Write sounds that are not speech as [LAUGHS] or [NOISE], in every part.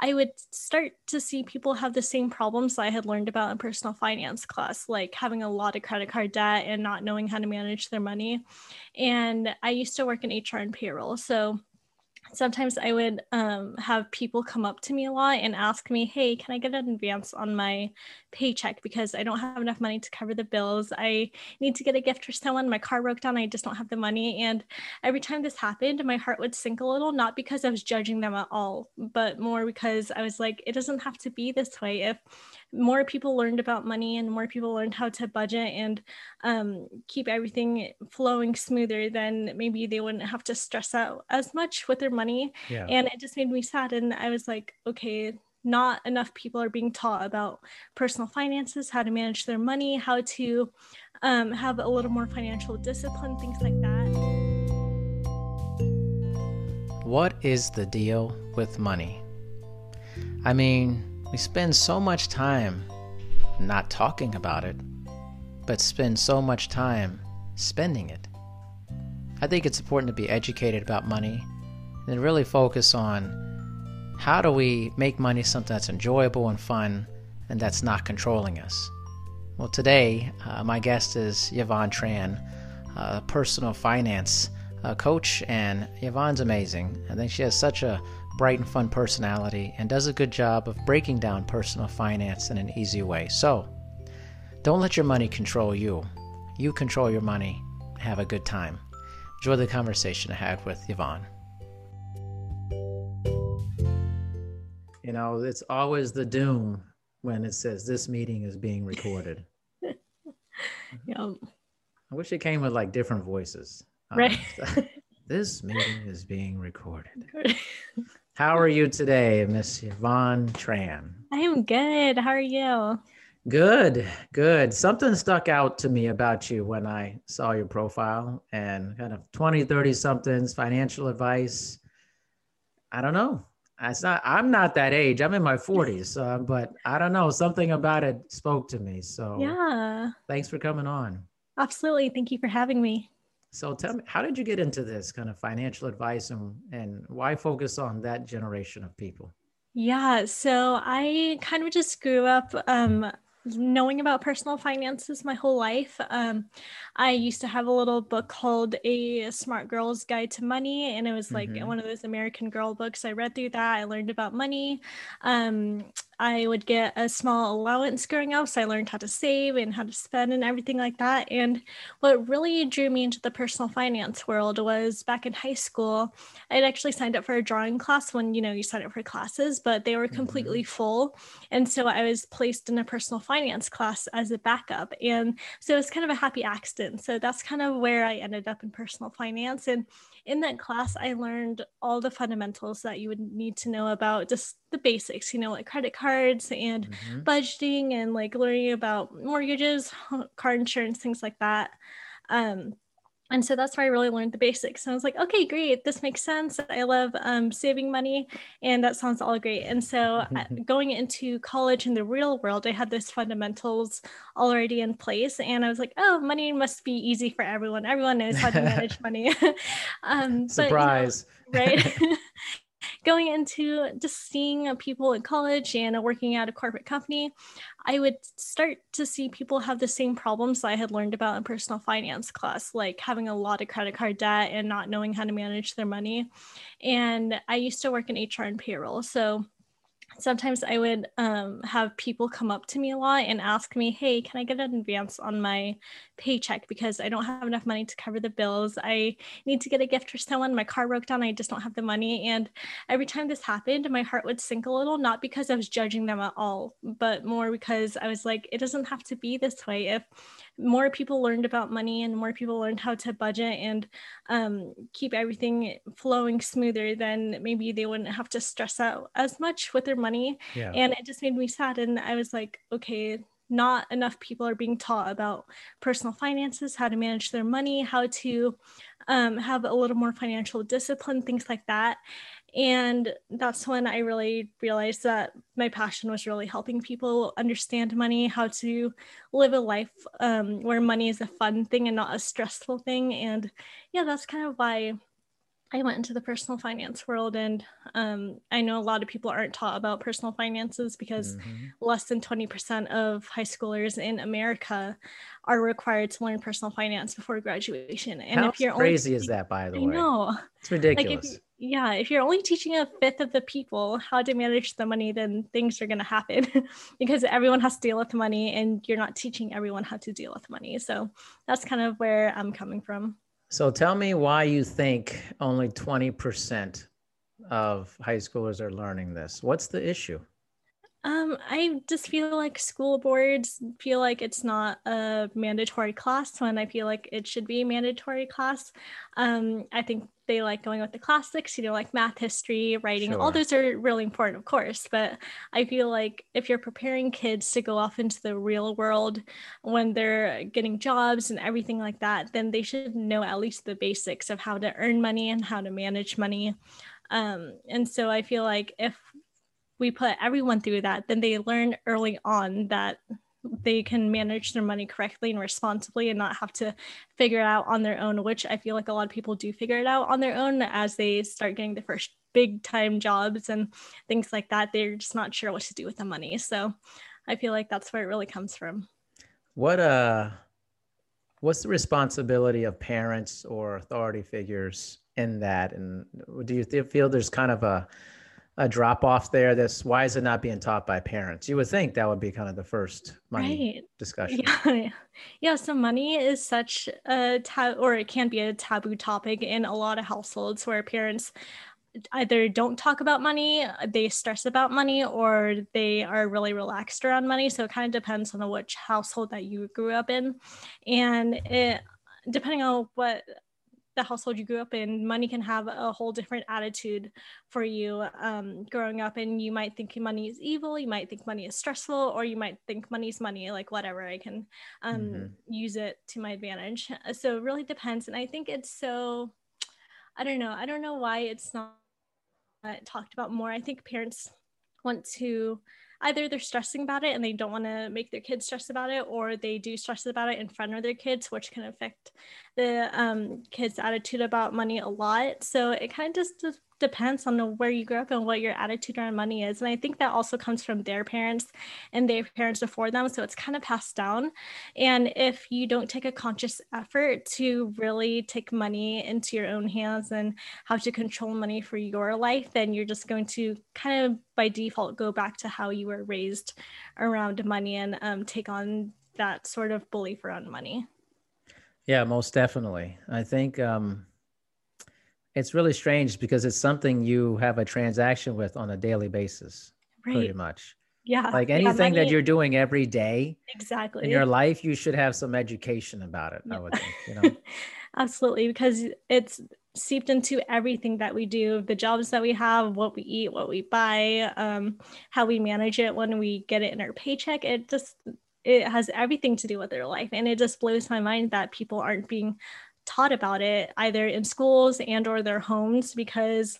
I would start to see people have the same problems I had learned about in personal finance class, like having a lot of credit card debt and not knowing how to manage their money. And I used to work in HR and payroll. So sometimes I would um, have people come up to me a lot and ask me, Hey, can I get an advance on my paycheck because I don't have enough money to cover the bills? I need to get a gift for someone. My car broke down. I just don't have the money. And every time this happened, my heart would sink a little, not because I was judging them at all, but more because I was like, it doesn't have to be this way. If more people learned about money and more people learned how to budget and um, keep everything flowing smoother, then maybe they wouldn't have to stress out as much with their money. Yeah. And it just made me sad. And I was like, okay, not enough people are being taught about personal finances, how to manage their money, how to um, have a little more financial discipline, things like that. What is the deal with money? I mean, we spend so much time not talking about it, but spend so much time spending it. I think it's important to be educated about money and really focus on how do we make money something that's enjoyable and fun and that's not controlling us. Well, today, uh, my guest is Yvonne Tran, a personal finance uh, coach, and Yvonne's amazing. I think she has such a bright and fun personality, and does a good job of breaking down personal finance in an easy way. So, don't let your money control you. You control your money. Have a good time. Enjoy the conversation I had with Yvonne. You know, it's always the doom when it says this meeting is being recorded. [LAUGHS] yep. I wish it came with like different voices. Right. Um, [LAUGHS] this meeting is being recorded. How are you today, Miss Yvonne Tran? I am good. How are you? Good, good. Something stuck out to me about you when I saw your profile and kind of 20, 30 somethings, financial advice. I don't know. It's not, I'm not that age. I'm in my 40s, uh, but I don't know. Something about it spoke to me. So, yeah. Thanks for coming on. Absolutely. Thank you for having me. So tell me, how did you get into this kind of financial advice and, and why focus on that generation of people? Yeah, so I kind of just grew up um, knowing about personal finances my whole life. Um, I used to have a little book called A Smart Girl's Guide to Money, and it was like mm-hmm. one of those American Girl books. I read through that. I learned about money. Um, I would get a small allowance growing up, so I learned how to save and how to spend and everything like that. And what really drew me into the personal finance world was back in high school. I had actually signed up for a drawing class when you know you sign up for classes, but they were completely mm-hmm. full, and so I was placed in a personal finance class as a backup, and so it was kind of a happy accident. So that's kind of where I ended up in personal finance and in that class, I learned all the fundamentals that you would need to know about just the basics, you know, like credit cards and mm-hmm. budgeting and like learning about mortgages, car insurance, things like that. Um, and so that's why I really learned the basics. And I was like, okay, great, this makes sense. I love um, saving money, and that sounds all great. And so uh, going into college in the real world, I had those fundamentals already in place, and I was like, oh, money must be easy for everyone. Everyone knows how to manage [LAUGHS] money. [LAUGHS] um, Surprise! But, you know, right? [LAUGHS] going into just seeing people in college and working at a corporate company, I would start to see people have the same problems that I had learned about in personal finance class, like having a lot of credit card debt and not knowing how to manage their money. And I used to work in HR and payroll. So sometimes I would um, have people come up to me a lot and ask me, Hey, can I get an advance on my paycheck because I don't have enough money to cover the bills? I need to get a gift for someone. My car broke down. I just don't have the money. And every time this happened, my heart would sink a little, not because I was judging them at all, but more because I was like, it doesn't have to be this way. If more people learned about money and more people learned how to budget and um, keep everything flowing smoother, then maybe they wouldn't have to stress out as much with their money. Yeah. And it just made me sad. And I was like, okay, not enough people are being taught about personal finances, how to manage their money, how to um, have a little more financial discipline, things like that. And that's when I really realized that my passion was really helping people understand money, how to live a life um, where money is a fun thing and not a stressful thing. And yeah, that's kind of why I went into the personal finance world, and um, I know a lot of people aren't taught about personal finances because mm-hmm. less than 20% of high schoolers in America are required to learn personal finance before graduation. And How if you're crazy only, is that, by the I way? know it's ridiculous. Like if, yeah, if you're only teaching a fifth of the people how to manage the money, then things are going to happen [LAUGHS] because everyone has to deal with money, and you're not teaching everyone how to deal with money. So that's kind of where I'm coming from. So tell me why you think only 20% of high schoolers are learning this. What's the issue? Um, I just feel like school boards feel like it's not a mandatory class when I feel like it should be a mandatory class. Um, I think they like going with the classics, you know, like math, history, writing. Sure. All those are really important, of course. But I feel like if you're preparing kids to go off into the real world when they're getting jobs and everything like that, then they should know at least the basics of how to earn money and how to manage money. Um, and so I feel like if we put everyone through that, then they learn early on that they can manage their money correctly and responsibly and not have to figure it out on their own, which I feel like a lot of people do figure it out on their own as they start getting the first big time jobs and things like that. They're just not sure what to do with the money. So I feel like that's where it really comes from. What uh what's the responsibility of parents or authority figures in that? And do you feel there's kind of a a drop off there this why is it not being taught by parents you would think that would be kind of the first money right. discussion yeah. [LAUGHS] yeah so money is such a tab or it can be a taboo topic in a lot of households where parents either don't talk about money they stress about money or they are really relaxed around money so it kind of depends on which household that you grew up in and it depending on what the household you grew up in, money can have a whole different attitude for you um, growing up. And you might think money is evil, you might think money is stressful, or you might think money is money, like whatever, I can um, mm-hmm. use it to my advantage. So it really depends. And I think it's so, I don't know, I don't know why it's not talked about more. I think parents want to either they're stressing about it and they don't want to make their kids stress about it, or they do stress about it in front of their kids, which can affect the um, kids' attitude about money a lot. So it kind of just depends on where you grew up and what your attitude around money is. And I think that also comes from their parents and their parents before them. So it's kind of passed down. And if you don't take a conscious effort to really take money into your own hands and how to control money for your life, then you're just going to kind of by default go back to how you were raised around money and um, take on that sort of belief around money. Yeah, most definitely. I think um, it's really strange because it's something you have a transaction with on a daily basis, right. pretty much. Yeah. Like anything yeah, that you're doing every day exactly in your life, you should have some education about it, yeah. I would think, you know. [LAUGHS] Absolutely, because it's seeped into everything that we do the jobs that we have what we eat what we buy um, how we manage it when we get it in our paycheck it just it has everything to do with their life and it just blows my mind that people aren't being taught about it either in schools and or their homes because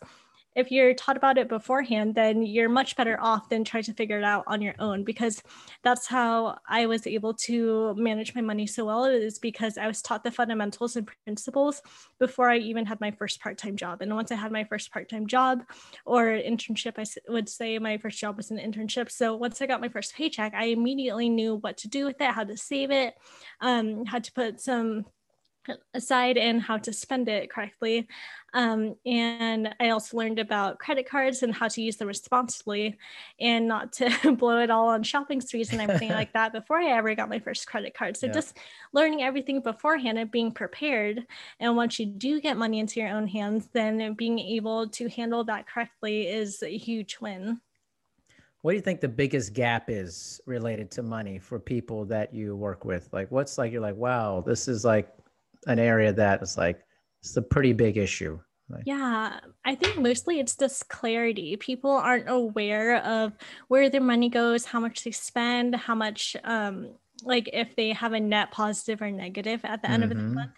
if you're taught about it beforehand then you're much better off than trying to figure it out on your own because that's how i was able to manage my money so well is because i was taught the fundamentals and principles before i even had my first part-time job. And once i had my first part-time job or internship i would say my first job was an internship. So once i got my first paycheck i immediately knew what to do with it how to save it um, how to put some aside and how to spend it correctly. Um, and I also learned about credit cards and how to use them responsibly and not to [LAUGHS] blow it all on shopping sprees and everything [LAUGHS] like that before I ever got my first credit card. So yeah. just learning everything beforehand and being prepared. And once you do get money into your own hands, then being able to handle that correctly is a huge win. What do you think the biggest gap is related to money for people that you work with? Like, what's like, you're like, wow, this is like an area that is like it's a pretty big issue. Like, yeah, I think mostly it's just clarity. People aren't aware of where their money goes, how much they spend, how much um like if they have a net positive or negative at the end mm-hmm. of the mm-hmm. month.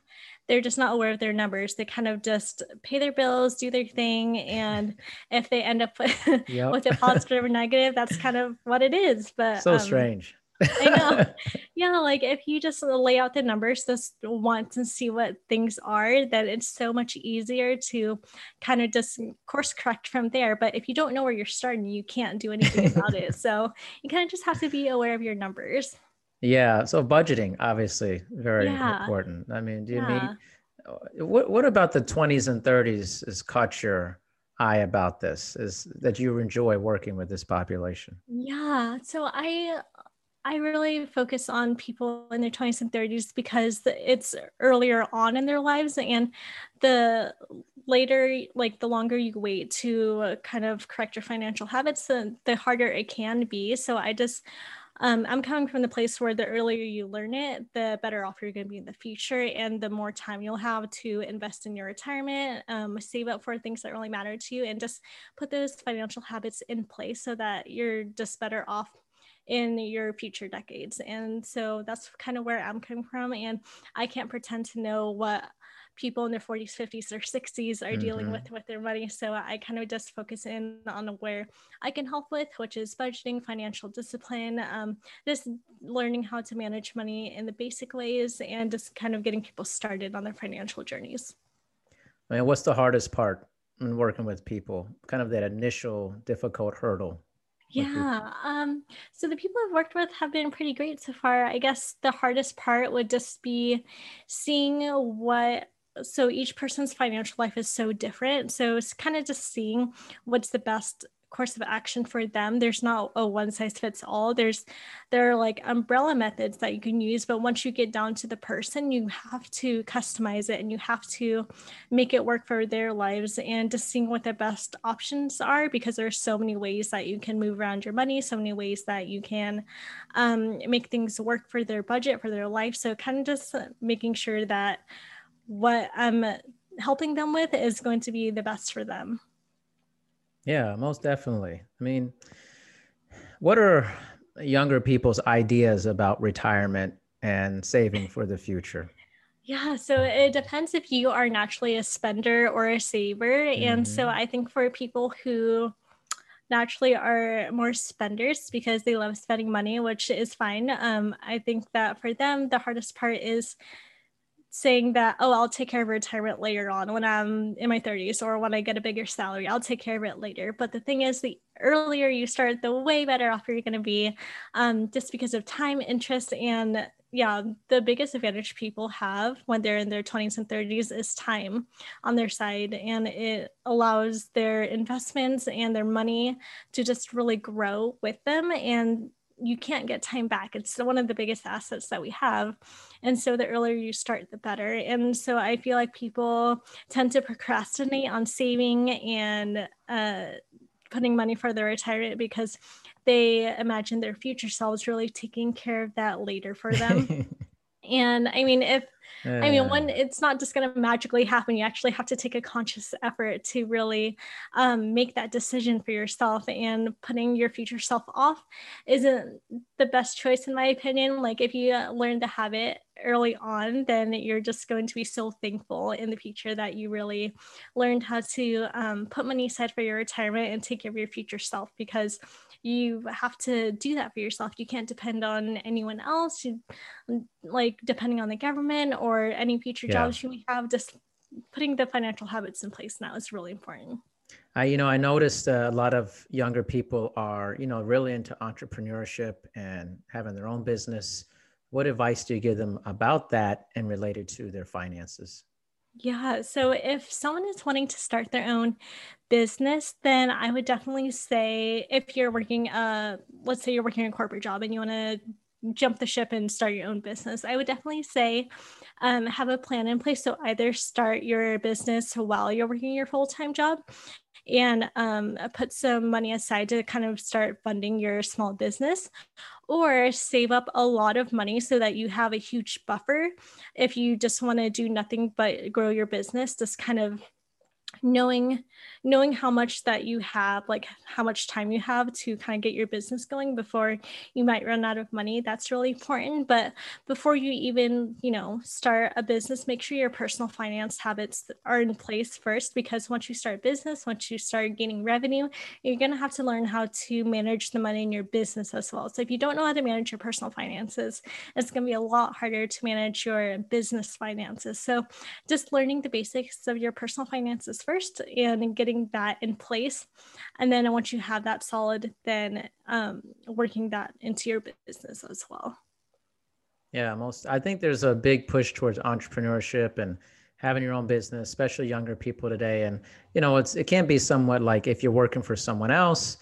They're just not aware of their numbers. They kind of just pay their bills, do their thing, and if they end up with, [LAUGHS] yep. with a positive or negative, that's kind of what it is. But so um, strange I know. [LAUGHS] Yeah, like if you just lay out the numbers just once and see what things are, then it's so much easier to kind of just course correct from there. But if you don't know where you're starting, you can't do anything [LAUGHS] about it. So you kind of just have to be aware of your numbers. Yeah. So budgeting, obviously, very yeah. important. I mean, do you yeah. mean uh, what what about the 20s and 30s has caught your eye about this? Is that you enjoy working with this population? Yeah. So I I really focus on people in their 20s and 30s because it's earlier on in their lives and the later like the longer you wait to kind of correct your financial habits the, the harder it can be. So i just um, i'm coming from the place where the earlier you learn it the better off you're going to be in the future and the more time you'll have to invest in your retirement um, save up for things that really matter to you and just put those financial habits in place so that you're just better off in your future decades. And so that's kind of where I'm coming from. And I can't pretend to know what people in their 40s 50s or 60s are mm-hmm. dealing with with their money so i kind of just focus in on where i can help with which is budgeting financial discipline um, just learning how to manage money in the basic ways and just kind of getting people started on their financial journeys I mean, what's the hardest part in working with people kind of that initial difficult hurdle yeah. Um, so the people I've worked with have been pretty great so far. I guess the hardest part would just be seeing what so each person's financial life is so different. So it's kind of just seeing what's the best course of action for them. There's not a one size fits all. There's there are like umbrella methods that you can use but once you get down to the person you have to customize it and you have to make it work for their lives and just seeing what the best options are because there's so many ways that you can move around your money so many ways that you can um, make things work for their budget for their life. So kind of just making sure that what i'm helping them with is going to be the best for them yeah, most definitely. I mean, what are younger people's ideas about retirement and saving for the future? Yeah, so it depends if you are naturally a spender or a saver. Mm-hmm. And so mm-hmm. I think for people who naturally are more spenders because they love spending money, which is fine. Um, I think that for them, the hardest part is saying that, oh, I'll take care of retirement later on when I'm in my 30s or when I get a bigger salary. I'll take care of it later. But the thing is, the earlier you start, the way better off you're going to be um, just because of time, interest, and yeah, the biggest advantage people have when they're in their 20s and 30s is time on their side. And it allows their investments and their money to just really grow with them. And you can't get time back. It's one of the biggest assets that we have. And so the earlier you start, the better. And so I feel like people tend to procrastinate on saving and uh, putting money for their retirement because they imagine their future selves really taking care of that later for them. [LAUGHS] and I mean, if I mean, one, it's not just going to magically happen. You actually have to take a conscious effort to really um, make that decision for yourself. And putting your future self off isn't the best choice, in my opinion. Like, if you learn the habit early on, then you're just going to be so thankful in the future that you really learned how to um, put money aside for your retirement and take care of your future self because you have to do that for yourself. You can't depend on anyone else, you, like depending on the government or any future yeah. jobs you may have. Just putting the financial habits in place now is really important. I, you know, I noticed uh, a lot of younger people are, you know, really into entrepreneurship and having their own business. What advice do you give them about that and related to their finances? Yeah. So if someone is wanting to start their own business, then I would definitely say if you're working, a let's say you're working a corporate job and you want to jump the ship and start your own business, I would definitely say um, have a plan in place. So either start your business while you're working your full time job and um, put some money aside to kind of start funding your small business or save up a lot of money so that you have a huge buffer. If you just want to do nothing but grow your business just kind of knowing knowing how much that you have like how much time you have to kind of get your business going before you might run out of money that's really important. But before you even you know start a business make sure your personal finance habits are in place first because once you start business once you start gaining revenue you're going to have to learn how to manage the money in your business as well. So if you don't know how to manage your personal finances it's going to be a lot harder to manage your business finances. So just learning the basics of your personal finances first and getting that in place. And then once you have that solid, then um, working that into your business as well. Yeah, most I think there's a big push towards entrepreneurship and having your own business, especially younger people today. And you know, it's it can be somewhat like if you're working for someone else,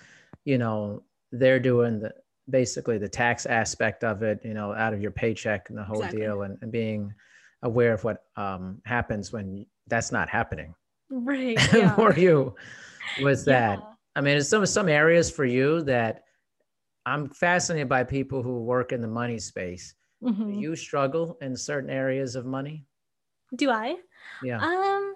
you know, they're doing the basically the tax aspect of it, you know, out of your paycheck and the whole exactly. deal and, and being aware of what um, happens when that's not happening right [LAUGHS] yeah. for you was that yeah. i mean it's some some areas for you that i'm fascinated by people who work in the money space mm-hmm. do you struggle in certain areas of money do i yeah um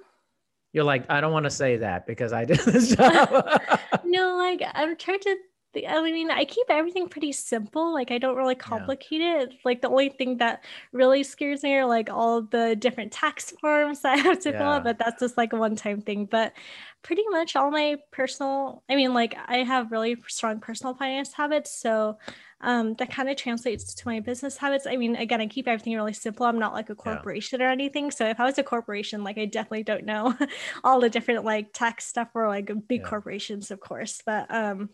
you're like i don't want to say that because i did this [LAUGHS] job [LAUGHS] no like i'm trying to I mean, I keep everything pretty simple. Like I don't really complicate yeah. it. Like the only thing that really scares me are like all the different tax [LAUGHS] forms that I have to yeah. fill out, but that's just like a one-time thing. But pretty much all my personal, I mean, like I have really strong personal finance habits. So um, that kind of translates to my business habits. I mean, again, I keep everything really simple. I'm not like a corporation yeah. or anything. So if I was a corporation, like I definitely don't know [LAUGHS] all the different like tax stuff or like big corporations, of course. But um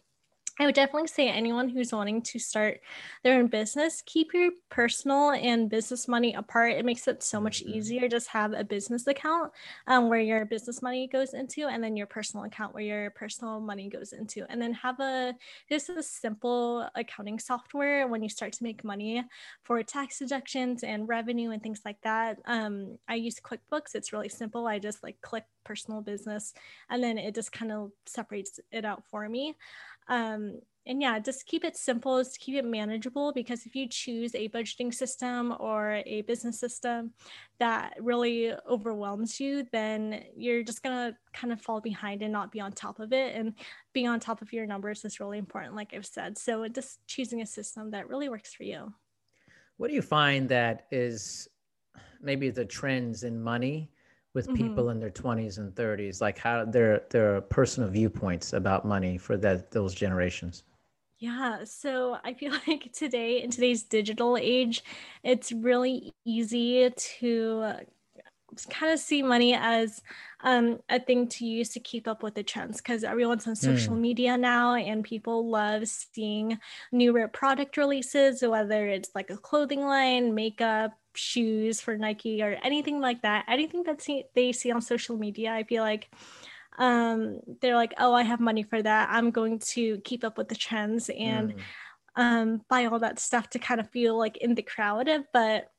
I would definitely say anyone who's wanting to start their own business, keep your personal and business money apart. It makes it so much mm-hmm. easier. Just have a business account um, where your business money goes into, and then your personal account where your personal money goes into, and then have a just a simple accounting software when you start to make money for tax deductions and revenue and things like that. Um, I use QuickBooks. It's really simple. I just like click personal business, and then it just kind of separates it out for me. Um, and yeah, just keep it simple, just keep it manageable because if you choose a budgeting system or a business system that really overwhelms you, then you're just gonna kind of fall behind and not be on top of it. And being on top of your numbers is really important, like I've said. So just choosing a system that really works for you. What do you find that is maybe the trends in money with mm-hmm. people in their 20s and 30s like how their their personal viewpoints about money for that those generations yeah so i feel [LAUGHS] like today in today's digital age it's really easy to kind of see money as um, a thing to use to keep up with the trends because everyone's on social mm. media now and people love seeing newer product releases whether it's like a clothing line makeup shoes for Nike or anything like that, anything that see, they see on social media, I feel like um, they're like, oh, I have money for that. I'm going to keep up with the trends and mm. um, buy all that stuff to kind of feel like in the crowd. But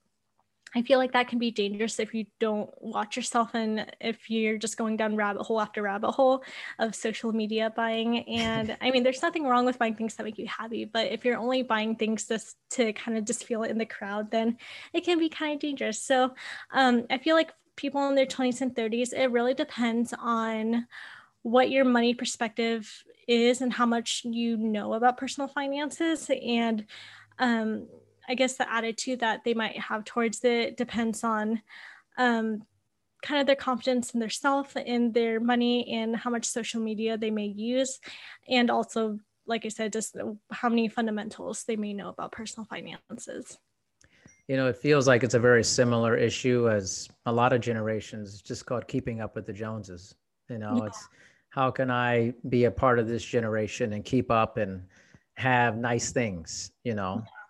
I feel like that can be dangerous if you don't watch yourself and if you're just going down rabbit hole after rabbit hole of social media buying. And I mean, there's nothing wrong with buying things that make you happy, but if you're only buying things just to kind of just feel it in the crowd, then it can be kind of dangerous. So um, I feel like people in their 20s and 30s, it really depends on what your money perspective is and how much you know about personal finances and um, I guess the attitude that they might have towards it depends on um, kind of their confidence in their self, in their money, and how much social media they may use, and also, like I said, just how many fundamentals they may know about personal finances. You know, it feels like it's a very similar issue as a lot of generations. It's just called keeping up with the Joneses. You know, yeah. it's how can I be a part of this generation and keep up and have nice things, you know? Yeah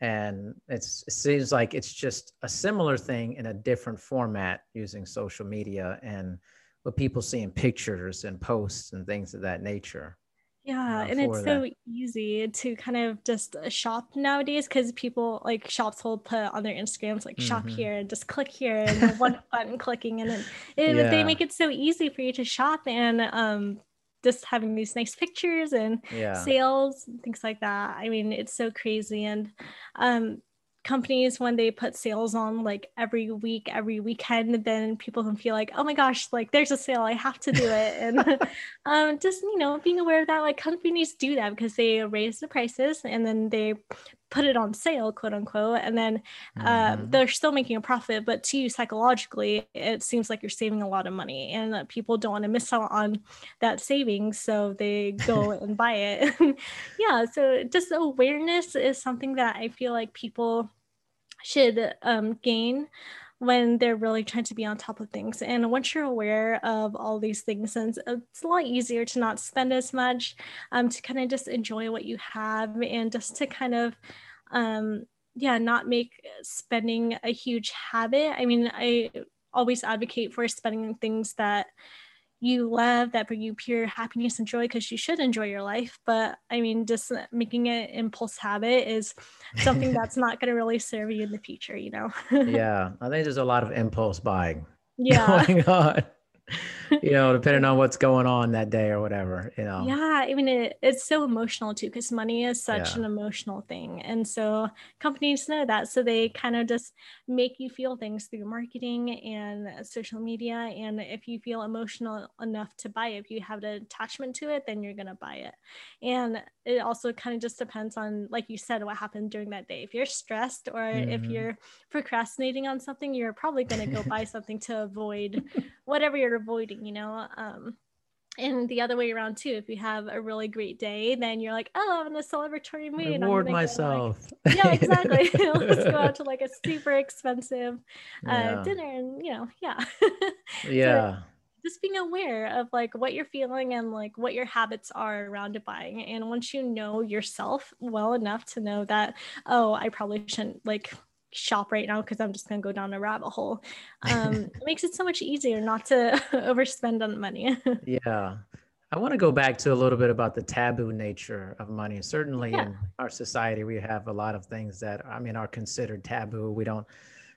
and it's, it seems like it's just a similar thing in a different format using social media and what people see in pictures and posts and things of that nature yeah uh, and it's that. so easy to kind of just uh, shop nowadays because people like shops will put on their instagrams like mm-hmm. shop here and just click here and one [LAUGHS] button clicking and then it, yeah. they make it so easy for you to shop and um just having these nice pictures and yeah. sales and things like that. I mean, it's so crazy. And um, companies when they put sales on like every week every weekend then people can feel like oh my gosh like there's a sale i have to do it and [LAUGHS] [LAUGHS] um, just you know being aware of that like companies do that because they raise the prices and then they put it on sale quote unquote and then uh, mm-hmm. they're still making a profit but to you psychologically it seems like you're saving a lot of money and people don't want to miss out on that savings so they go [LAUGHS] and buy it [LAUGHS] yeah so just awareness is something that i feel like people should um, gain when they're really trying to be on top of things. And once you're aware of all these things, and it's a lot easier to not spend as much, um, to kind of just enjoy what you have and just to kind of, um, yeah, not make spending a huge habit. I mean, I always advocate for spending things that you love that bring you pure happiness and joy because you should enjoy your life. But i mean just making it impulse habit is something [LAUGHS] that's not going to really serve you in the future you know? Yeah i think there's a lot of impulse buying. [LAUGHS] Yeah. Going on [LAUGHS] you know, depending on what's going on that day or whatever, you know. Yeah, I mean, it, it's so emotional too because money is such yeah. an emotional thing, and so companies know that, so they kind of just make you feel things through marketing and social media. And if you feel emotional enough to buy it, if you have an attachment to it, then you're gonna buy it. And it also kind of just depends on, like you said, what happened during that day. If you're stressed or mm-hmm. if you're procrastinating on something, you're probably gonna go buy [LAUGHS] something to avoid whatever you're avoiding, you know. Um, and the other way around too. If you have a really great day, then you're like, oh, I'm in a celebratory mood. Reward myself. Like, yeah, exactly. [LAUGHS] [LAUGHS] Let's go out to like a super expensive uh, yeah. dinner, and you know, yeah. yeah. So just being aware of like what you're feeling and like what your habits are around buying. And once you know yourself well enough to know that, oh, I probably shouldn't like shop right now because I'm just going to go down a rabbit hole. Um, [LAUGHS] it makes it so much easier not to [LAUGHS] overspend on money. [LAUGHS] yeah. I want to go back to a little bit about the taboo nature of money. Certainly yeah. in our society, we have a lot of things that, I mean, are considered taboo. We don't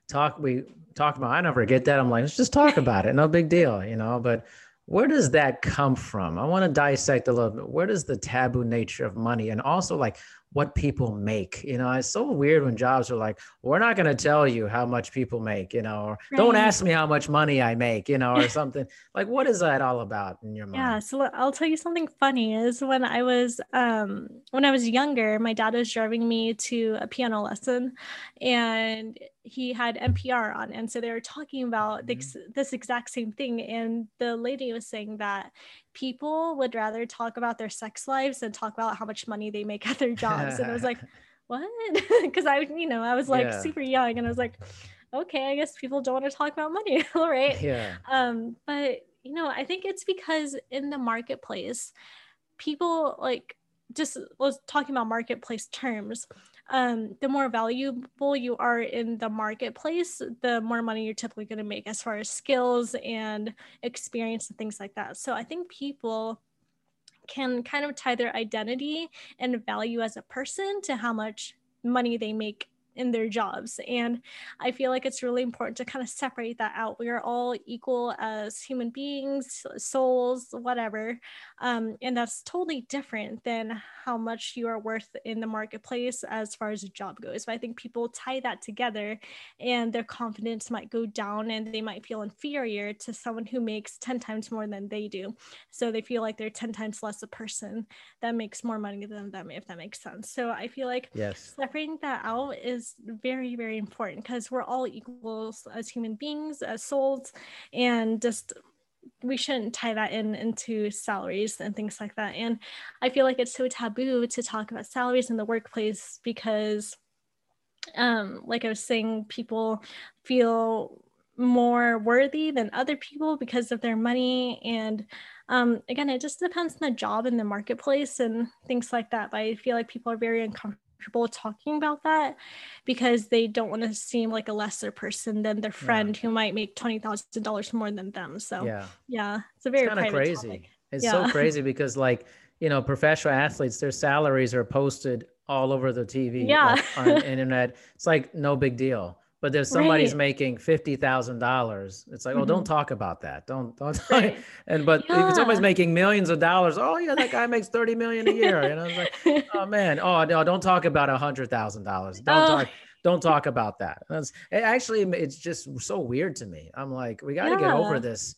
talk, we talk about, I never get that. I'm like, let's just talk about it. No big deal, you know, but where does that come from? I want to dissect a little bit. Where does the taboo nature of money and also like what people make. You know, it's so weird when jobs are like, we're not going to tell you how much people make, you know, or right. don't ask me how much money I make, you know, or [LAUGHS] something. like, what is that all about in your mind? Yeah. So I'll tell you something funny is when I was, um, when I was younger, my dad was driving me to a piano lesson and he had NPR on. And so they were talking about mm-hmm. this, this exact same thing. And the lady was saying that people would rather talk about their sex lives than talk about how much money they make at their jobs. and I was like, [LAUGHS] what? [LAUGHS] Because I, you know, I was like yeah. super young and I was like, okay, I guess people don't want to talk about money. All [LAUGHS] right. Yeah. Um, but you know, I think it's because in the marketplace, people like just was talking about marketplace terms um, the more valuable you are in the marketplace, the more money you're typically going to make as far as skills and experience and things like that. So I think people can kind of tie their identity and value as a person to how much money they make in their jobs. And I feel like it's really important to kind of separate that out. We are all equal as human beings, souls, whatever. Um, and that's totally different than how much you are worth in the marketplace as far as a job goes. But I think people tie that together and their confidence might go down and they might feel inferior to someone who makes 10 times more than they do. So they feel like they're 10 times less a person that makes more money than them, if that makes sense. So I feel like yes. separating that out is very, very important because we're all equals as human beings, as souls, and just we shouldn't tie that in into salaries and things like that. And I feel like it's so taboo to talk about salaries in the workplace because um like I was saying, people feel more worthy than other people because of their money and um, again it just depends on the job and the marketplace and things like that but i feel like people are very uncomfortable comfortable talking about that because they don't want to seem like a lesser person than their friend yeah. who might make twenty thousand dollars more than them. So yeah, yeah, it's a very kind of crazy. Topic. It's yeah. so crazy because like you know professional athletes, their salaries are posted all over the TV, yeah, like, on the [LAUGHS] internet. It's like no big deal but there's somebody's right. making fifty thousand dollars. It's like, mm-hmm. oh, don't talk about that. Don't don't. [LAUGHS] Right. and but yeah. if somebody's making millions of dollars, oh yeah, that guy makes thirty million a year. You know, it's like, oh [LAUGHS] man, oh no, don't talk about a hundred thousand dollars. Don't oh. talk. don't talk about that. That's it actually it's just so weird to me. I'm like, we got to yeah. get over this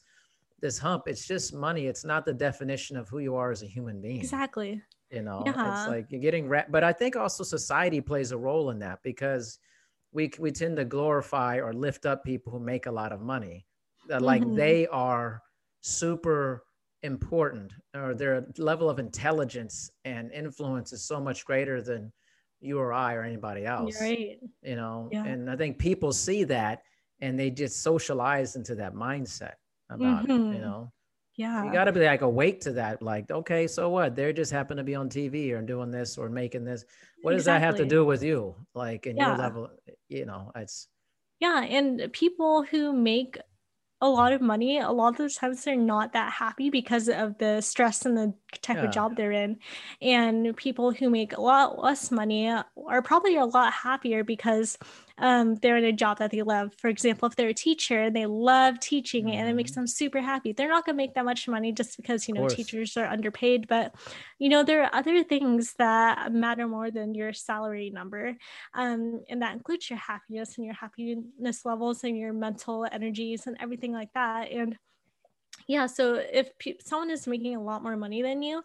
this hump. It's just money. It's not the definition of who you are as a human being. Exactly. You know, yeah. it's like you're getting ra- but I think also society plays a role in that because we we tend to glorify or lift up people who make a lot of money. Like mm-hmm. they are super important or their level of intelligence and influence is so much greater than you or I or anybody else. right. You know, yeah. and I think people see that and they just socialize into that mindset about mm-hmm. it, you mm-hmm. know. Yeah. You got to be like awake to that. Like, okay, so what? They just happen to be on TV or doing this or making this. What does exactly. that have to do with you? Like, in yeah. your level, you know, it's. Yeah. And people who make a lot of money, a lot of the times they're not that happy because of the stress and the type yeah. of job they're in. And people who make a lot less money are probably a lot happier because um, they're in a job that they love. For example, if they're a teacher and they love teaching mm-hmm. and it makes mm-hmm. them super happy, they're not going to make that much money just because, you know, teachers are underpaid. But, you know, there are other things that matter more than your salary number. Um, and that includes your happiness and your happiness levels and your mental energies and everything like that. And yeah, so if pe- someone is making a lot more money than you,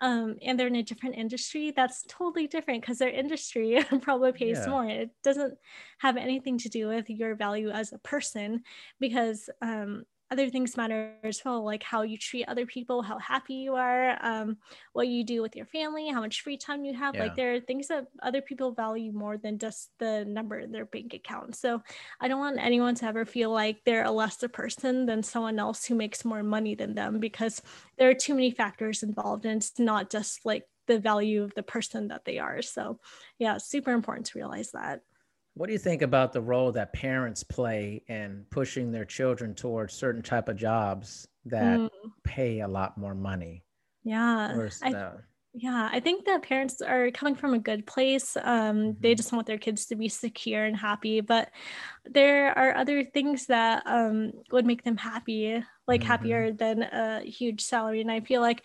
um, and they're in a different industry, that's totally different because their industry [LAUGHS] probably pays yeah. more. It doesn't have anything to do with your value as a person because um, other things matter as well, like how you treat other people, how happy you are, um, what you do with your family, how much free time you have. Yeah. Like there are things that other people value more than just the number in their bank account. So I don't want anyone to ever feel like they're a lesser person than someone else who makes more money than them because there are too many factors involved and it's not just like the value of the person that they are. So yeah, super important to realize that. What do you think about the role that parents play in pushing their children towards certain type of jobs that mm. pay a lot more money? Yeah. I, yeah, I think that parents are coming from a good place. Um, mm-hmm. They just want their kids to be secure and happy, but there are other things that um, would make them happy, like mm-hmm. happier than a huge salary. And I feel like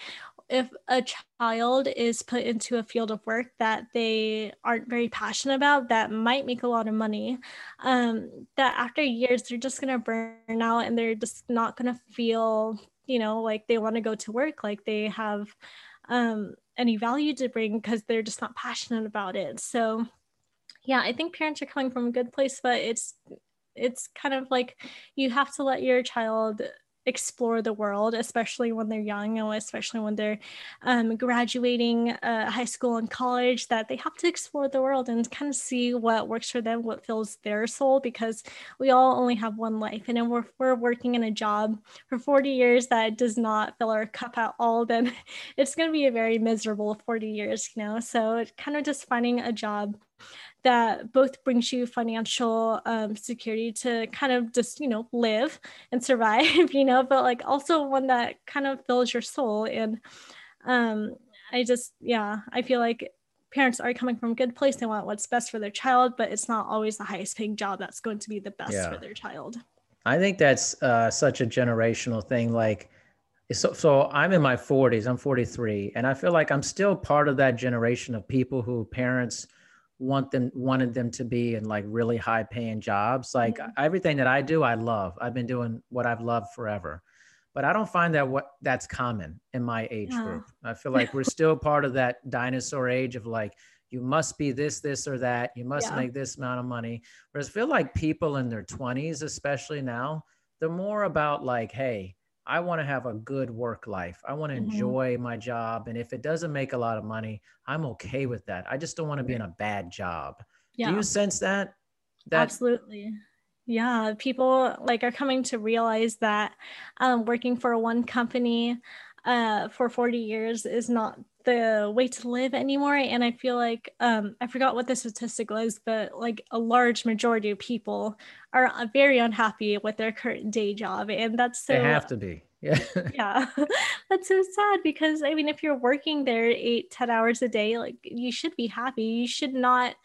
if a child is put into a field of work that they aren't very passionate about that might make a lot of money um, that after years they're just going to burn out and they're just not going to feel you know like they want to go to work like they have um, any value to bring because they're just not passionate about it. So yeah i think parents are coming from a good place but it's it's kind of like you have to let your child explore the world, especially when they're young, or especially when they're um, graduating uh, high school and college, that they have to explore the world and kind of see what works for them, what fills their soul, because we all only have one life. And if we're, we're working in a job for 40 years that does not fill our cup at all, then [LAUGHS] it's going to be a very miserable 40 years, you know? So kind of just finding a job that both brings you financial um, security to kind of just you know live and survive [LAUGHS] you know but like also one that kind of fills your soul. And um i just yeah i feel like parents are coming from a good place. They want what's best for their child but it's not always the highest paying job that's going to be the best yeah. for their child. I think that's uh, such a generational thing. Like so, so i'm in my 40s i'm 43 and i feel like i'm still part of that generation of people who parents want them wanted them to be in like really high paying jobs like mm-hmm. everything that i do i love i've been doing what i've loved forever but i don't find that what that's common in my age yeah. group i feel [LAUGHS] like we're still part of that dinosaur age of like you must be this this or that you must yeah. make this amount of money whereas i feel like people in their 20s especially now they're more about like hey I want to have a good work life. I want to mm-hmm. enjoy my job. And if it doesn't make a lot of money, I'm okay with that. I just don't want to be in a bad job. Yeah. Do you sense that? that- Absolutely. Yeah. People like are coming to realize that um, working for one company uh, for 40 years is not the way to live anymore and i feel like um, i forgot what the statistic was but like a large majority of people are uh, very unhappy with their current day job and that's so they have to be. Yeah. [LAUGHS] Yeah. [LAUGHS] That's so sad because i mean if you're working there eight ten hours a day like you should be happy. You should not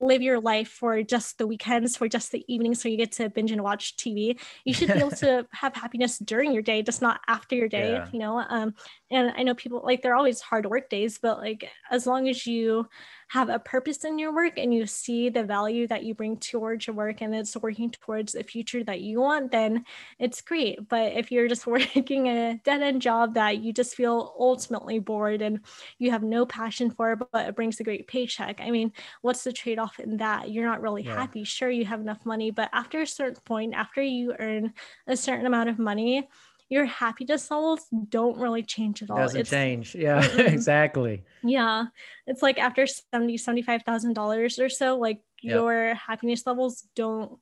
live your life for just the weekends, for just the evenings, so you get to binge and watch TV. You should be able [LAUGHS] to have happiness during your day, just not after your day, yeah. you know. Um, and I know people like they're always hard work days, but like as long as you have a purpose in your work and you see the value that you bring towards your work and it's working towards the future that you want, then it's great. But if you're just [LAUGHS] working a dead end job that you just feel ultimately bored and you have no passion for, but it brings a great paycheck, I mean, what's the trade off in that? You're not really yeah. happy. Sure, you have enough money, but after a certain point, after you earn a certain amount of money, your happiness levels don't really change at all. Doesn't it's, change. Yeah, [LAUGHS] exactly. Yeah. It's like after 70, $75,000 or so, like yep. your happiness levels don't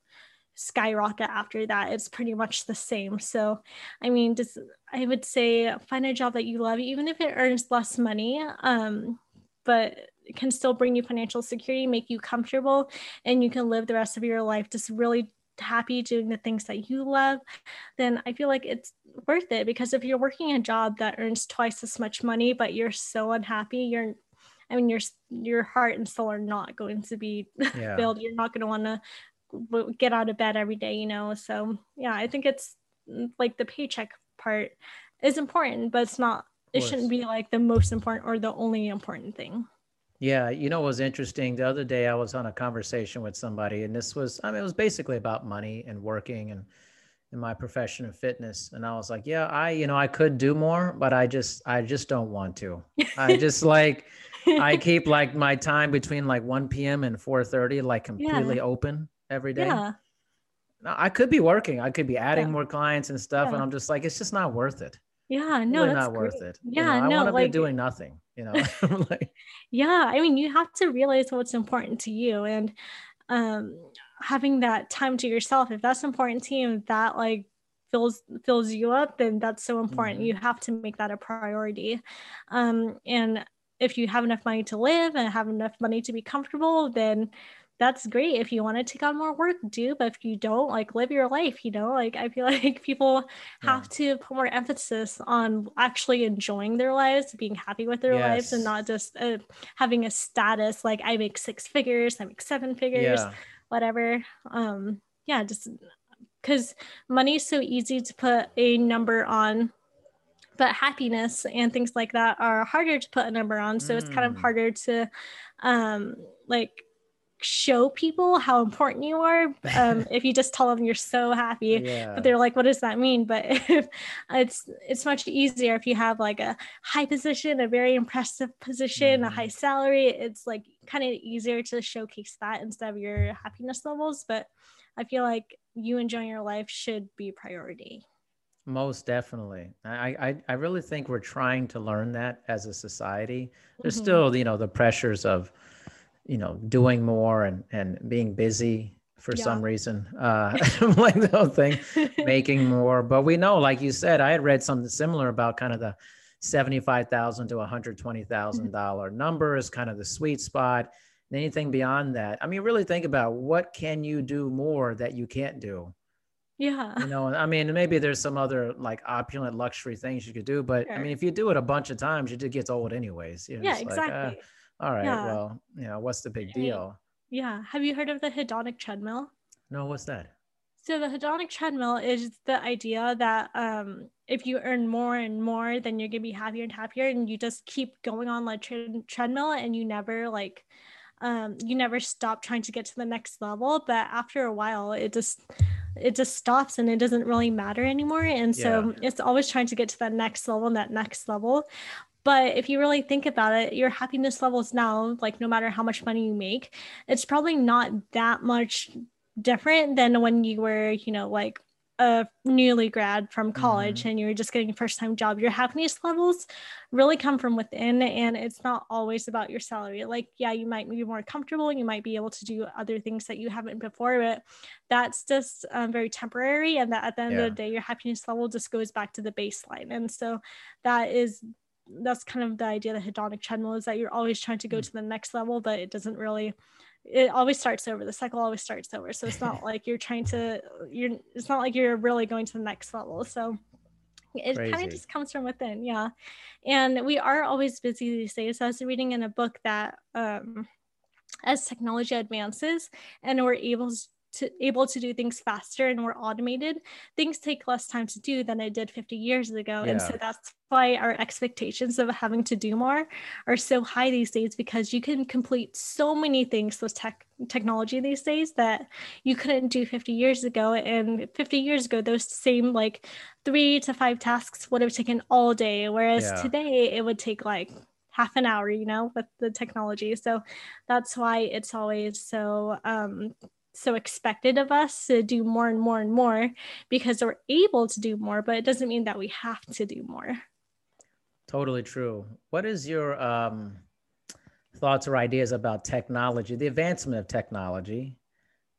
skyrocket after that. It's pretty much the same. So, I mean, just I would say find a job that you love, even if it earns less money. Um, but can still bring you financial security, make you comfortable, and you can live the rest of your life just really happy doing the things that you love, then I feel like it's worth it because if you're working a job that earns twice as much money but you're so unhappy, you're I mean your your heart and soul are not going to be [LAUGHS] yeah. filled. You're not going to want to get out of bed every day, you know. So, yeah, I think it's mm, like the paycheck part is important, but it's not it shouldn't be like the most important or the only important thing. Yeah, you know, it was interesting. The other day, I was on a conversation with somebody, and this was, I mean, it was basically about money and working and in my profession of fitness. And I was like, yeah, I, you know, I could do more, but I just, I just don't want to. I [LAUGHS] just like, I keep like my time between like 1 p.m. and 4:30 like completely yeah. open every day. Yeah. I could be working. I could be adding yeah. more clients and stuff, yeah. and I'm just like, it's just not worth it. Yeah, no, really not great. worth it. Yeah, you know, I no, want to like, be doing nothing. You know, [LAUGHS] like, yeah. I mean, you have to realize what's important to you, and um, having that time to yourself. If that's important to you, that like fills fills you up, then that's so important. Mm-hmm. You have to make that a priority. Um, and if you have enough money to live and have enough money to be comfortable, then that's great if you want to take on more work do but if you don't like live your life you know like i feel [LAUGHS] like people have yeah. to put more emphasis on actually enjoying their lives being happy with their yes. lives and not just uh, having a status like i make six figures i make seven figures yeah. whatever um yeah just because money's so easy to put a number on but happiness and things like that are harder to put a number on so mm. it's kind of mm. harder to um like show people how important you are um, if you just tell them you're so happy [LAUGHS] yeah. but they're like what does that mean but [LAUGHS] if it's it's much easier if you have like a high position a very impressive position mm. a high mm-hmm. salary it's like kind of easier to showcase that instead of your happiness levels but i feel like you enjoying your life should be priority most definitely I, I i really think we're trying to learn that as a society there's mm-hmm. still you know the pressures of you know doing more and and being busy for yeah. some reason uh [LAUGHS] [LAUGHS] like the whole thing [LAUGHS] making more. But we know like you said i had read something similar about kind of the 75000 to 120000 dollar number is kind of the sweet spot. And anything beyond that i mean really think about what can you do more that you can't do? Yeah. You know i mean maybe there's some other like opulent luxury things you could do but sure. i mean if you do it a bunch of times it gets old anyways. You know, yeah exactly like, uh, all right. Yeah. Well, you know, what's the big deal? Yeah. Have you heard of the hedonic treadmill? No, what's that? So the hedonic treadmill is the idea that um, if you earn more and more, then you're gonna be happier and happier, and you just keep going on like tre- treadmill, and you never like, um, you never stop trying to get to the next level. But after a while, it just it just stops and it doesn't really matter anymore. And so yeah. it's always trying to get to that next level and that next level. But if you really think about it, your happiness levels now, like no matter how much money you make, it's probably not that much different than when you were, you know, like a newly grad from college mm-hmm. and you're just getting a first time job your happiness levels really come from within and it's not always about your salary like yeah you might be more comfortable you might be able to do other things that you haven't before but that's just um, very temporary and that at the end yeah. of the day your happiness level just goes back to the baseline and so that is that's kind of the idea the hedonic treadmill is that you're always trying to go mm. to the next level but it doesn't really it always starts over the cycle always starts over. So it's not [LAUGHS] like you're trying to you're it's not like you're really going to the next level. So it kind of just comes from within yeah. And we are always busy these days. I was reading in a book that um as technology advances and we're able to able to do things faster and more automated things take less time to do than it did 50 years ago yeah. and so that's why our expectations of having to do more are so high these days because you can complete so many things with tech technology these days that you couldn't do 50 years ago and 50 years ago those same like three to five tasks would have taken all day whereas yeah. today it would take like half an hour you know with the technology so that's why it's always so um so expected of us to do more and more and more because we're able to do more, but it doesn't mean that we have to do more. Totally true. What is your um, thoughts or ideas about technology, the advancement of technology,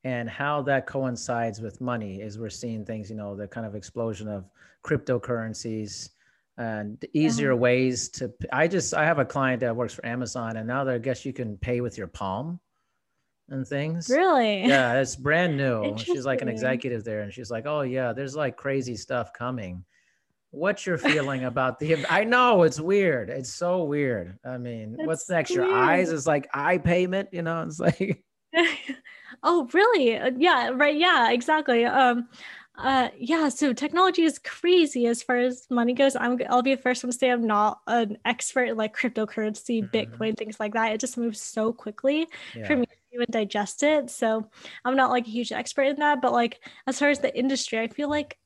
and how that coincides with money as we're seeing things, you know, the kind of explosion of cryptocurrencies and easier yeah. ways to I just I have a client that works for Amazon and now that I guess you can pay with your palm and things. Really? Yeah, it's brand new. She's like an executive there, and she's like, "Oh yeah, there's like crazy stuff coming." What's your feeling about the? I know it's weird. It's so weird. I mean, it's what's next? Weird. Your eyes is like eye payment. You know, it's like. [LAUGHS] oh really? Uh, yeah. Right. Yeah. Exactly. Um. Uh, yeah, so technology is crazy as far as money goes. I'm I'll be the first one to say I'm not an expert in like cryptocurrency, mm-hmm. Bitcoin, things like that. It just moves so quickly yeah. for me even digest it. So I'm not like a huge expert in that, but like as far as the industry, I feel like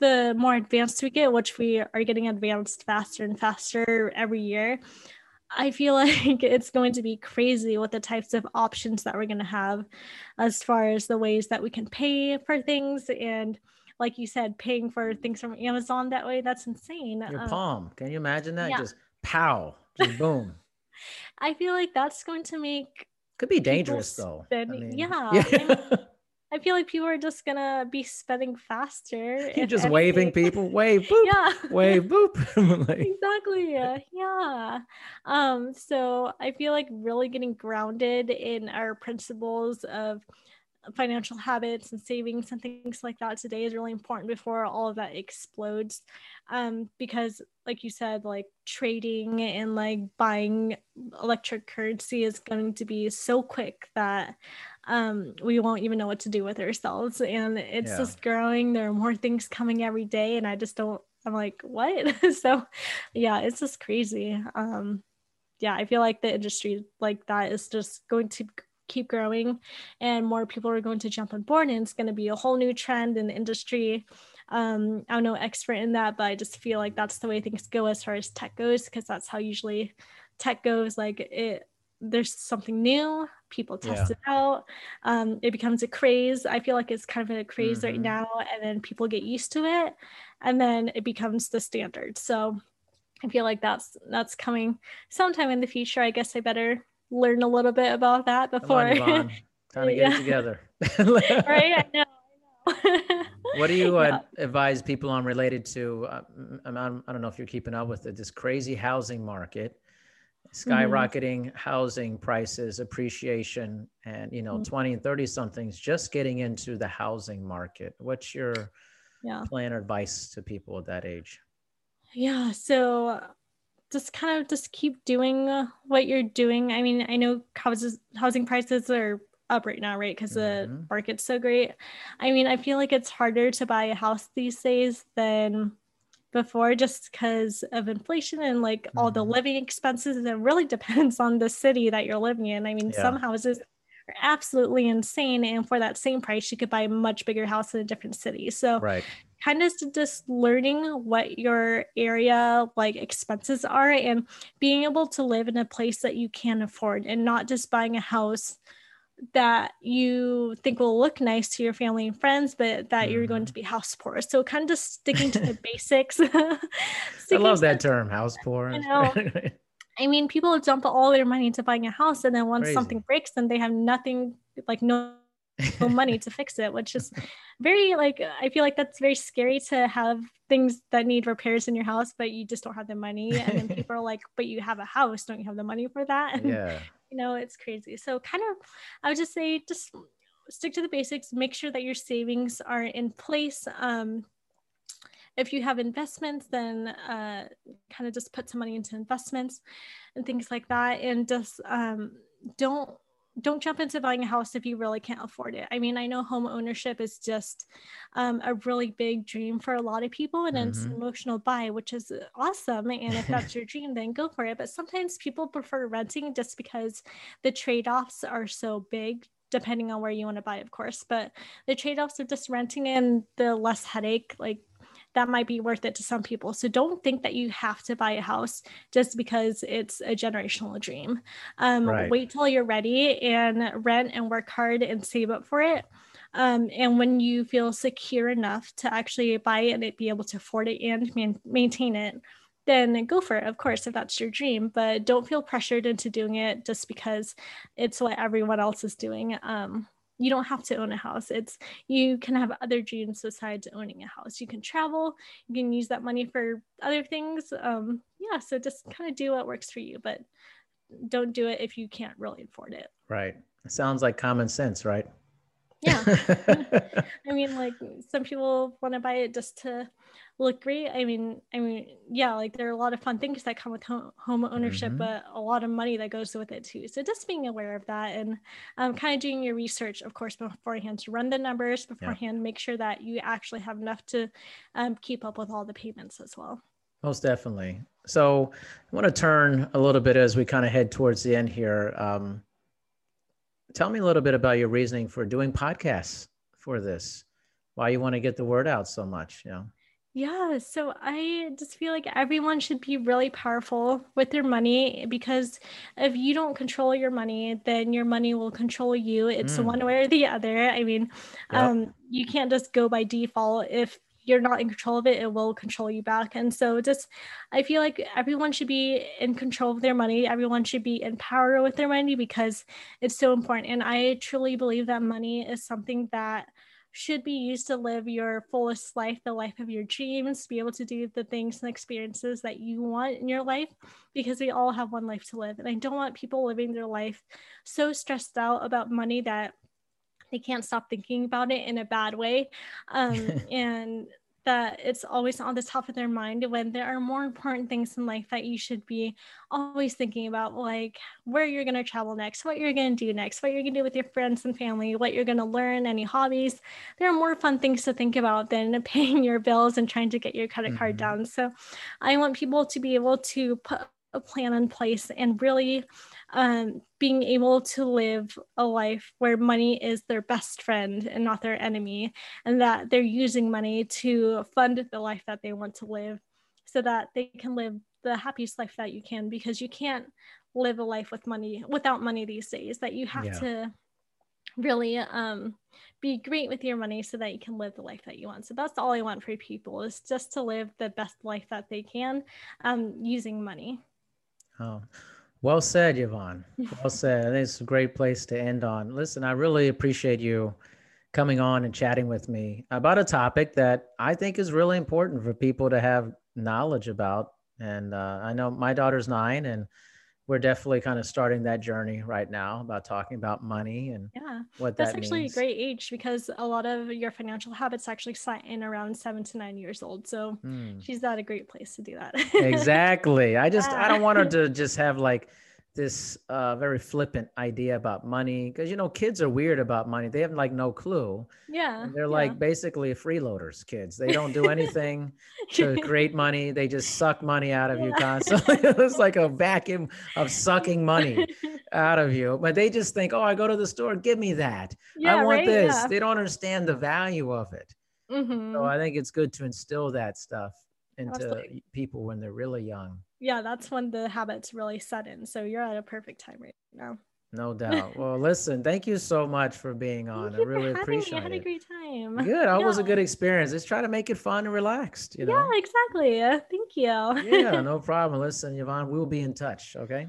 the more advanced we get, which we are getting advanced faster and faster every year, I feel [LAUGHS] like it's going to be crazy with the types of options that we're going to have as far as the ways that we can pay for things and like you said, paying for things from Amazon that way, that's insane. Your um, palm. Can you imagine that? Yeah. Just pow, just boom. [LAUGHS] I feel like that's going to make could be dangerous though. I mean, yeah. yeah. [LAUGHS] I, feel like people are just gonna be spending faster. [LAUGHS] You're just anything. waving people, wave, boop, yeah, wave, boop. [LAUGHS] like... Exactly. Yeah. yeah. Um. So I feel like really getting grounded in our principles of financial habits and savings and things like that today is really important before all of that explodes. Um, because like you said like trading and like buying electric currency is going to be so quick that um, we won't even know what to do with ourselves. And it's yeah. just growing. There are more things coming every day and i just don't i'm like what? [LAUGHS] So yeah it's just crazy. Um, yeah i feel like the industry like that is just going to keep growing and more people are going to jump on board and it's going to be a whole new trend in the industry. Um, i'm no expert in that but i just feel like that's the way things go as far as tech goes because that's how usually tech goes. Like it there's something new people test yeah. it out. Um, it becomes a craze. I feel like it's kind of a craze mm-hmm. right now and then people get used to it and then it becomes the standard. So i feel like that's that's coming sometime in the future i guess i better learn a little bit about that before. On, [LAUGHS] Time to get yeah. it together. [LAUGHS] [LAUGHS] right? I know. what do you uh, yeah. advise people on related to? Uh, I don't know if you're keeping up with it. This crazy housing market, skyrocketing mm-hmm. housing prices, appreciation, and you know, mm-hmm. 20 and 30 somethings just getting into the housing market. What's your yeah. plan or advice to people at that age? Yeah. So just kind of just keep doing what you're doing. I mean, I know houses housing prices are up right now, right? Because mm-hmm. the market's so great. I mean, I feel like it's harder to buy a house these days than before just because of inflation and like mm-hmm. all the mm-hmm. living expenses. It really [LAUGHS] depends on the city that you're living in. I mean, yeah. some houses are absolutely insane. And for that same price, you could buy a much bigger house in a different city. So right kind of just learning what your area like expenses are and being able to live in a place that you can afford and not just buying a house that you think will look nice to your family and friends, but that mm. you're going to mm-hmm. be house poor. So kind of just [LAUGHS] sticking to the basics. [LAUGHS] I love that term, house poor. You know, I mean, people dump all their money into buying a house, and then once Crazy. something breaks, then they have nothing, like no money to fix it, which is very like I feel like that's very scary to have things that need repairs in your house, but you just don't have the money. And then people are like, but you have a house, don't you have the money for that? [LAUGHS] And, yeah. You know, it's crazy. So kind of I would just say just stick to the basics, make sure that your savings are in place. Um, if you have investments, then uh, kind of just put some money into investments and things like that. And just um, don't don't jump into buying a house if you really can't afford it. I mean, I know home ownership is just um, a really big dream for a lot of people and mm-hmm. it's an emotional buy, which is awesome. And if that's your [LAUGHS] dream, then go for it. But sometimes people prefer renting just because the trade offs are so big depending on where you want to buy, of course. But the trade offs of just renting and the less headache, like that might be worth it to some people. So don't think that you have to buy a house just because it's a generational dream. Um, right. Wait till you're ready and rent and work hard and save up for it. Um, and when you feel secure enough to actually buy it and be able to afford it and man- maintain it, then go for it, of course, if that's your dream. But don't feel pressured into doing it just because it's what everyone else is doing. Um, you don't have to own a house. It's you can have other dreams besides owning a house. You can travel you can use that money for other things. Um yeah so just kind of do what works for you but don't do it if you can't really afford it. Right. Sounds like common sense right yeah. [LAUGHS] I mean like some people want to buy it just to look great. I mean i mean yeah like there are a lot of fun things that come with home, home ownership mm-hmm. but a lot of money that goes with it too. So just being aware of that and um, kind of doing your research of course beforehand to run the numbers beforehand yeah. make sure that you actually have enough to um, keep up with all the payments as well. Most definitely. So i want to turn a little bit as we kind of head towards the end here um, tell me a little bit about your reasoning for doing podcasts for this why you want to get the word out so much you know yeah, so I just feel like everyone should be really powerful with their money because if you don't control your money, then your money will control you. It's mm. one way or the other. I mean, yep. um, you can't just go by default. If you're not in control of it, it will control you back. And so just I feel like everyone should be in control of their money. Everyone should be in power with their money because it's so important. And I truly believe that money is something that should be used to live your fullest life, the life of your dreams, be able to do the things and experiences that you want in your life, because we all have one life to live. And I don't want people living their life so stressed out about money that they can't stop thinking about it in a bad way. Um, [LAUGHS] and that it's always on the top of their mind when there are more important things in life that you should be always thinking about, like where you're going to travel next, what you're going to do next, what you're going to do with your friends and family, what you're going to learn, any hobbies. There are more fun things to think about than [LAUGHS] paying your bills and trying to get your credit card mm-hmm. down. So I want people to be able to put a plan in place and really um, being able to live a life where money is their best friend and not their enemy, and that they're using money to fund the life that they want to live so that they can live the happiest life that you can because you can't live a life with money without money these days that you have yeah. to really um, be great with your money so that you can live the life that you want so that's all i want for people is just to live the best life that they can um, using money oh well said, Yvonne. Well said. I think it's a great place to end on. Listen, I really appreciate you coming on and chatting with me about a topic that I think is really important for people to have knowledge about. And uh, I know my daughter's nine, and we're definitely kind of starting that journey right now about talking about money and yeah what that's that actually means. a great age because a lot of your financial habits actually set in around seven to nine years old so mm. she's at a great place to do that [LAUGHS] exactly i just yeah. i don't want her to just have like this uh, very flippant idea about money because you know kids are weird about money they have like no clue yeah and they're yeah. like basically freeloaders kids they don't do [LAUGHS] anything [LAUGHS] to create money they just suck money out of yeah. you constantly [LAUGHS] it's like a vacuum of sucking money out of you but they just think oh i go to the store give me that yeah, i want right? this they don't understand the value of it mm-hmm. so i think it's good to instill that stuff into Absolutely. people when they're really young yeah, that's when the habits really set in. So you're at a perfect time right now. No [LAUGHS] doubt. Well, listen, thank you so much for being on. I really appreciate it. I had a great time. Good. That yeah. was a good experience. Let's try to make it fun and relaxed. You know? Yeah, exactly. Uh, thank you. yeah, [LAUGHS] no problem. Listen, Yvonne, we'll be in touch. Okay.